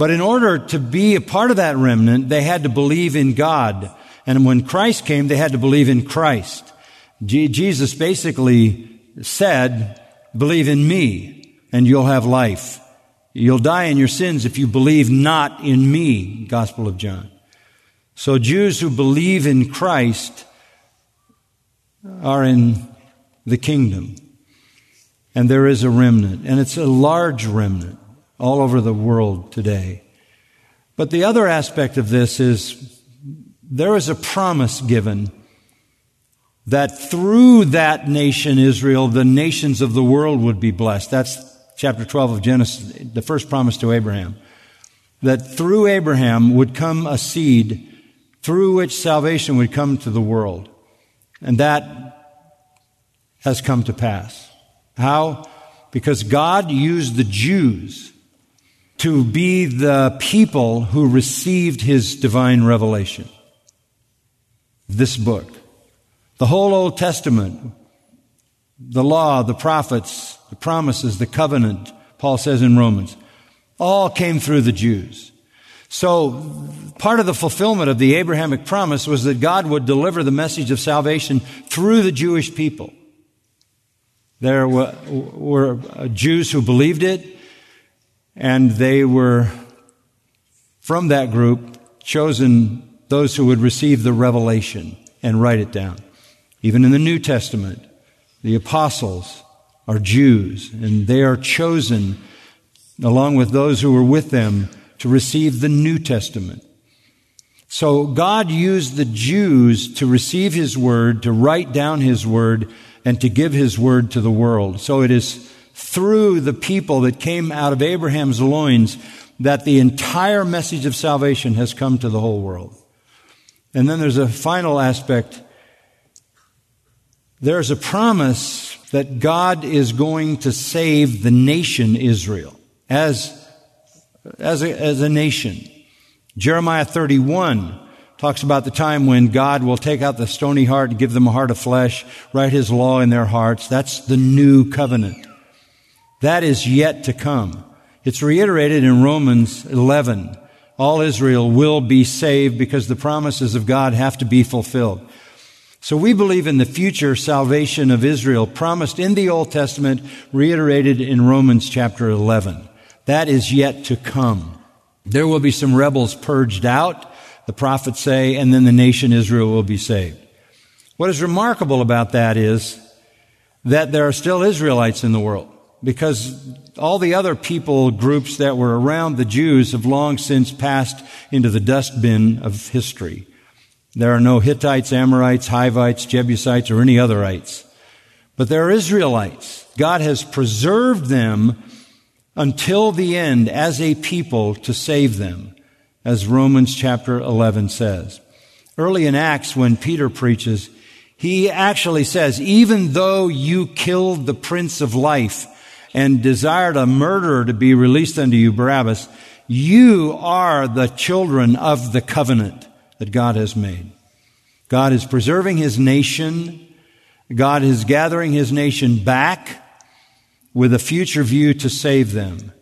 but in order to be a part of that remnant, they had to believe in God. And when Christ came, they had to believe in Christ. Jesus basically said, believe in me and you'll have life. You'll die in your sins if you believe not in me, Gospel of John. So Jews who believe in Christ are in the kingdom. And there is a remnant, and it's a large remnant all over the world today. But the other aspect of this is there is a promise given that through that nation, Israel, the nations of the world would be blessed. That's chapter 12 of Genesis, the first promise to Abraham. That through Abraham would come a seed through which salvation would come to the world. And that has come to pass. How? Because God used the Jews to be the people who received his divine revelation. This book. The whole Old Testament, the law, the prophets, the promises, the covenant, Paul says in Romans, all came through the Jews. So part of the fulfillment of the Abrahamic promise was that God would deliver the message of salvation through the Jewish people. There were, were Jews who believed it, and they were, from that group, chosen those who would receive the revelation and write it down. Even in the New Testament, the apostles are Jews, and they are chosen along with those who were with them to receive the New Testament. So God used the Jews to receive His Word, to write down His Word, and to give His Word to the world. So it is through the people that came out of Abraham's loins that the entire message of salvation has come to the whole world. And then there's a final aspect. There's a promise that God is going to save the nation Israel as, as, a, as a nation. Jeremiah 31 talks about the time when God will take out the stony heart and give them a heart of flesh, write his law in their hearts. That's the new covenant. That is yet to come. It's reiterated in Romans 11. All Israel will be saved because the promises of God have to be fulfilled. So we believe in the future salvation of Israel promised in the Old Testament, reiterated in Romans chapter 11. That is yet to come. There will be some rebels purged out, the prophets say, and then the nation Israel will be saved. What is remarkable about that is that there are still Israelites in the world because all the other people groups that were around the Jews have long since passed into the dustbin of history. There are no Hittites, Amorites, Hivites, Jebusites, or any otherites. But there are Israelites. God has preserved them until the end as a people to save them, as Romans chapter 11 says. Early in Acts, when Peter preaches, he actually says, even though you killed the Prince of Life and desired a murderer to be released unto you, Barabbas, you are the children of the covenant that God has made. God is preserving his nation. God is gathering his nation back with a future view to save them.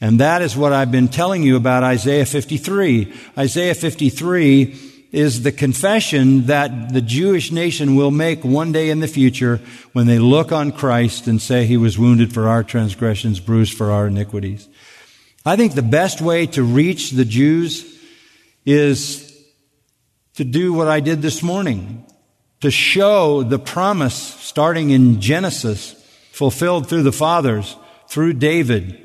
And that is what I've been telling you about Isaiah 53. Isaiah 53 is the confession that the Jewish nation will make one day in the future when they look on Christ and say he was wounded for our transgressions, bruised for our iniquities. I think the best way to reach the Jews is to do what I did this morning, to show the promise starting in Genesis, fulfilled through the fathers, through David,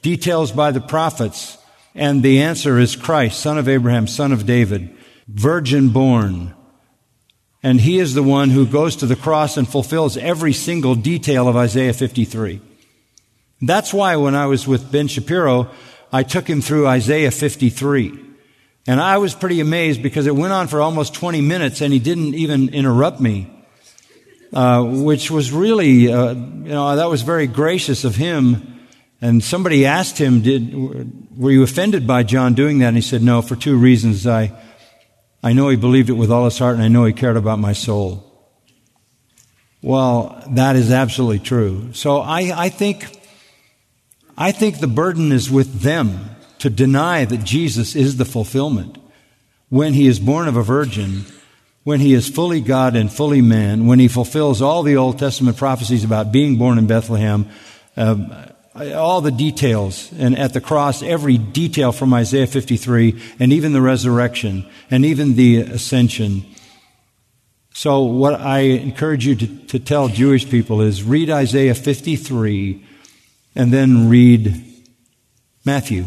details by the prophets, and the answer is Christ, son of Abraham, son of David virgin born. And he is the one who goes to the cross and fulfills every single detail of Isaiah 53. That's why when I was with Ben Shapiro, I took him through Isaiah 53. And I was pretty amazed because it went on for almost 20 minutes and he didn't even interrupt me. Uh, which was really, uh, you know, that was very gracious of him. And somebody asked him, "Did were you offended by John doing that?" And he said, "No, for two reasons. I I know he believed it with all his heart, and I know he cared about my soul. Well, that is absolutely true. So I, I think, I think the burden is with them to deny that Jesus is the fulfillment. When he is born of a virgin, when he is fully God and fully man, when he fulfills all the Old Testament prophecies about being born in Bethlehem, um, all the details, and at the cross, every detail from Isaiah 53, and even the resurrection, and even the ascension. So, what I encourage you to, to tell Jewish people is read Isaiah 53 and then read Matthew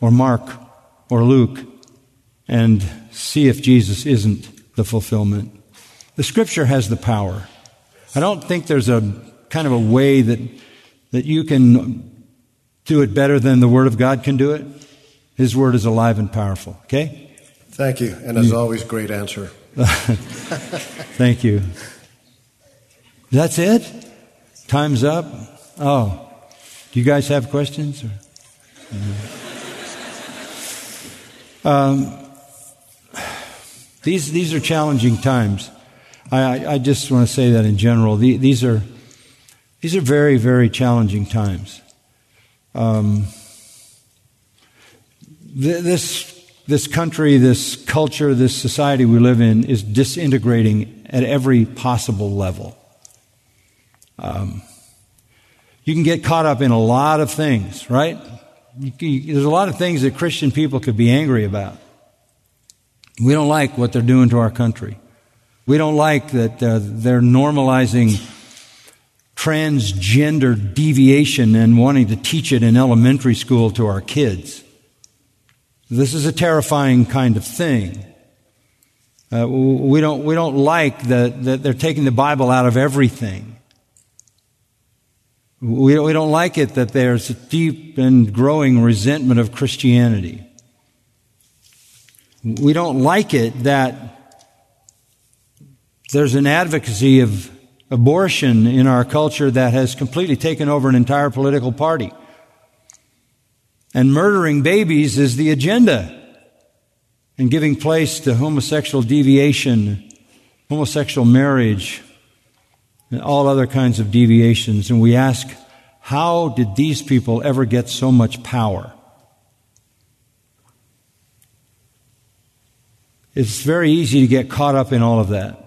or Mark or Luke and see if Jesus isn't the fulfillment. The scripture has the power. I don't think there's a kind of a way that that you can do it better than the Word of God can do it? His Word is alive and powerful. Okay? Thank you. And as always, great answer. Thank you. That's it? Time's up? Oh. Do you guys have questions? Um, these, these are challenging times. I, I just want to say that in general. The, these are these are very, very challenging times. Um, th- this, this country, this culture, this society we live in is disintegrating at every possible level. Um, you can get caught up in a lot of things, right? You, you, there's a lot of things that Christian people could be angry about. We don't like what they're doing to our country. We don't like that uh, they're normalizing transgender deviation and wanting to teach it in elementary school to our kids. This is a terrifying kind of thing. Uh, we, don't, we don't like that, that they're taking the Bible out of everything. We, we don't like it that there's a deep and growing resentment of Christianity. We don't like it that there's an advocacy of abortion in our culture that has completely taken over an entire political party. And murdering babies is the agenda. And giving place to homosexual deviation, homosexual marriage, and all other kinds of deviations. And we ask, how did these people ever get so much power? It's very easy to get caught up in all of that.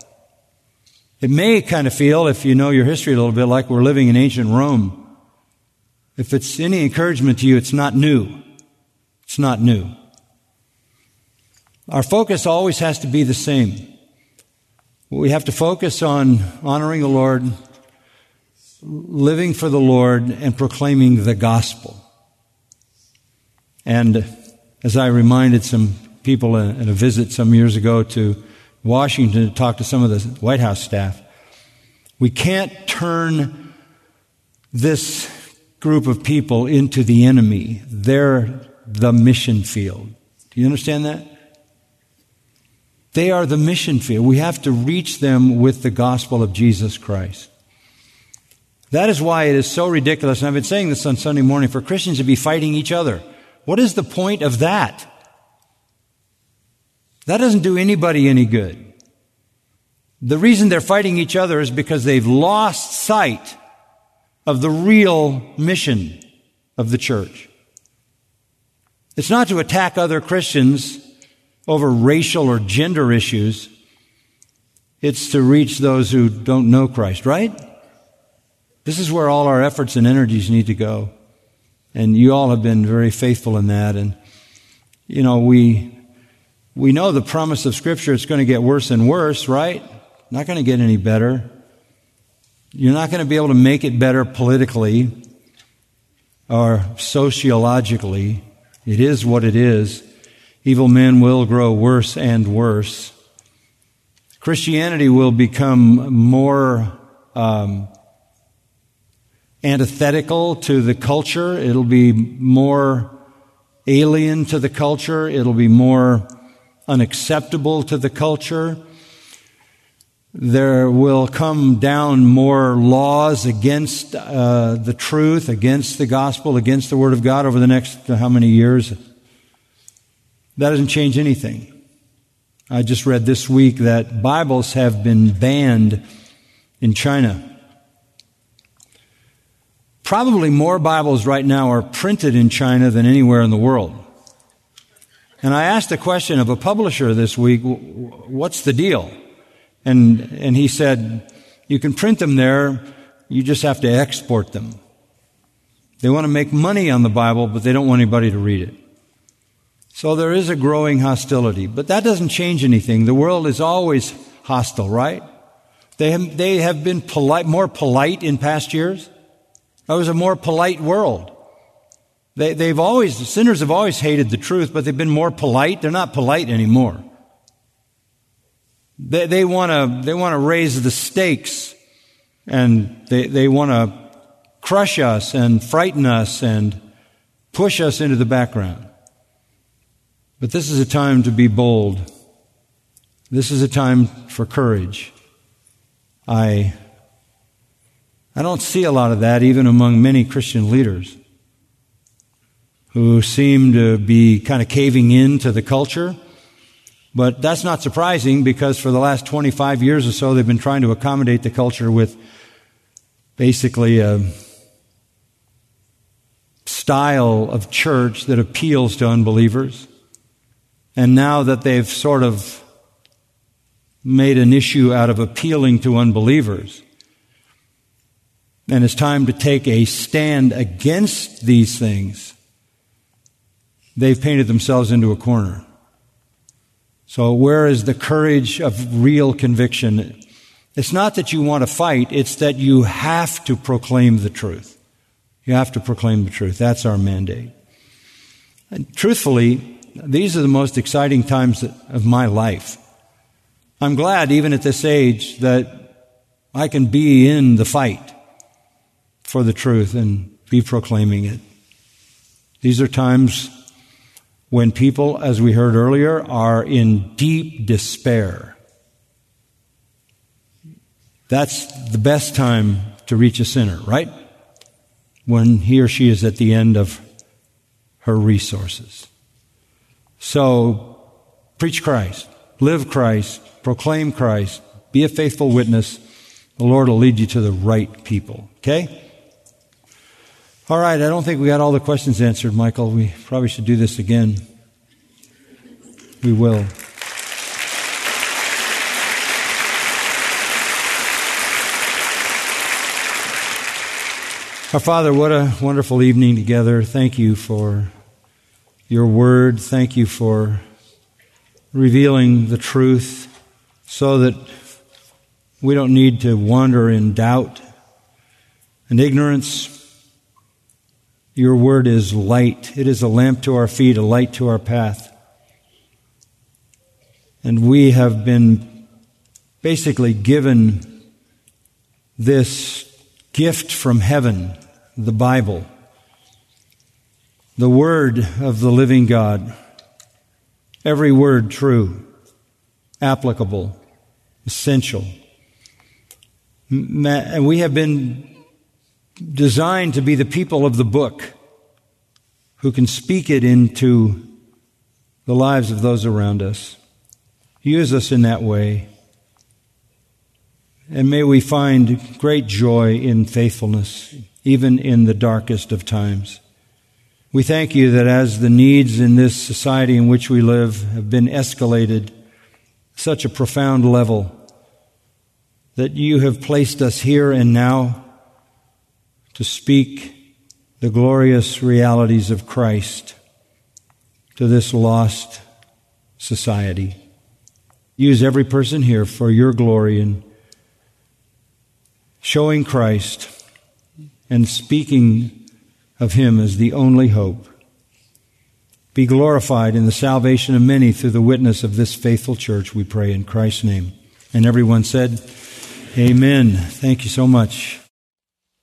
It may kind of feel, if you know your history a little bit, like we're living in ancient Rome. If it's any encouragement to you, it's not new. It's not new. Our focus always has to be the same. We have to focus on honoring the Lord, living for the Lord, and proclaiming the gospel. And as I reminded some people in a visit some years ago to Washington to talk to some of the White House staff, we can't turn this group of people into the enemy. They're the mission field. Do you understand that? They are the mission field. We have to reach them with the gospel of Jesus Christ. That is why it is so ridiculous, and I've been saying this on Sunday morning, for Christians to be fighting each other. What is the point of that? That doesn't do anybody any good. The reason they're fighting each other is because they've lost sight of the real mission of the church. It's not to attack other Christians over racial or gender issues. It's to reach those who don't know Christ, right? This is where all our efforts and energies need to go. And you all have been very faithful in that. And, you know, we, we know the promise of Scripture, it's going to get worse and worse, right? Not going to get any better. You're not going to be able to make it better politically or sociologically. It is what it is. Evil men will grow worse and worse. Christianity will become more um, antithetical to the culture. It'll be more alien to the culture. It'll be more unacceptable to the culture. There will come down more laws against uh, the truth, against the gospel, against the Word of God over the next uh, how many years? That doesn't change anything. I just read this week that Bibles have been banned in China. Probably more Bibles right now are printed in China than anywhere in the world. And I asked a question of a publisher this week, what's the deal? And, and he said, you can print them there, you just have to export them. They want to make money on the Bible, but they don't want anybody to read it. So there is a growing hostility, but that doesn't change anything. The world is always hostile, right? They have, they have been polite, more polite in past years. That was a more polite world. They, they've always, the sinners have always hated the truth, but they've been more polite. They're not polite anymore. They, they want to they want to raise the stakes and they, they want to crush us and frighten us and push us into the background. But this is a time to be bold. This is a time for courage. I, I don't see a lot of that even among many Christian leaders who seem to be kind of caving in to the culture but that's not surprising because for the last 25 years or so, they've been trying to accommodate the culture with basically a style of church that appeals to unbelievers. And now that they've sort of made an issue out of appealing to unbelievers, and it's time to take a stand against these things, they've painted themselves into a corner. So, where is the courage of real conviction? It's not that you want to fight, it's that you have to proclaim the truth. You have to proclaim the truth. That's our mandate. And truthfully, these are the most exciting times of my life. I'm glad, even at this age, that I can be in the fight for the truth and be proclaiming it. These are times when people, as we heard earlier, are in deep despair. That's the best time to reach a sinner, right? When he or she is at the end of her resources. So, preach Christ, live Christ, proclaim Christ, be a faithful witness. The Lord will lead you to the right people. Okay? All right, I don't think we got all the questions answered, Michael. We probably should do this again. We will. Our Father, what a wonderful evening together. Thank you for your word. Thank you for revealing the truth so that we don't need to wander in doubt and ignorance. Your word is light. It is a lamp to our feet, a light to our path. And we have been basically given this gift from heaven, the Bible, the Word of the living God. Every word true, applicable, essential. And we have been designed to be the people of the book who can speak it into the lives of those around us. Use us in that way. And may we find great joy in faithfulness, even in the darkest of times. We thank you that as the needs in this society in which we live have been escalated such a profound level, that you have placed us here and now to speak the glorious realities of Christ to this lost society. Use every person here for your glory in showing Christ and speaking of Him as the only hope. Be glorified in the salvation of many through the witness of this faithful church, we pray in Christ's name. And everyone said, Amen. Thank you so much.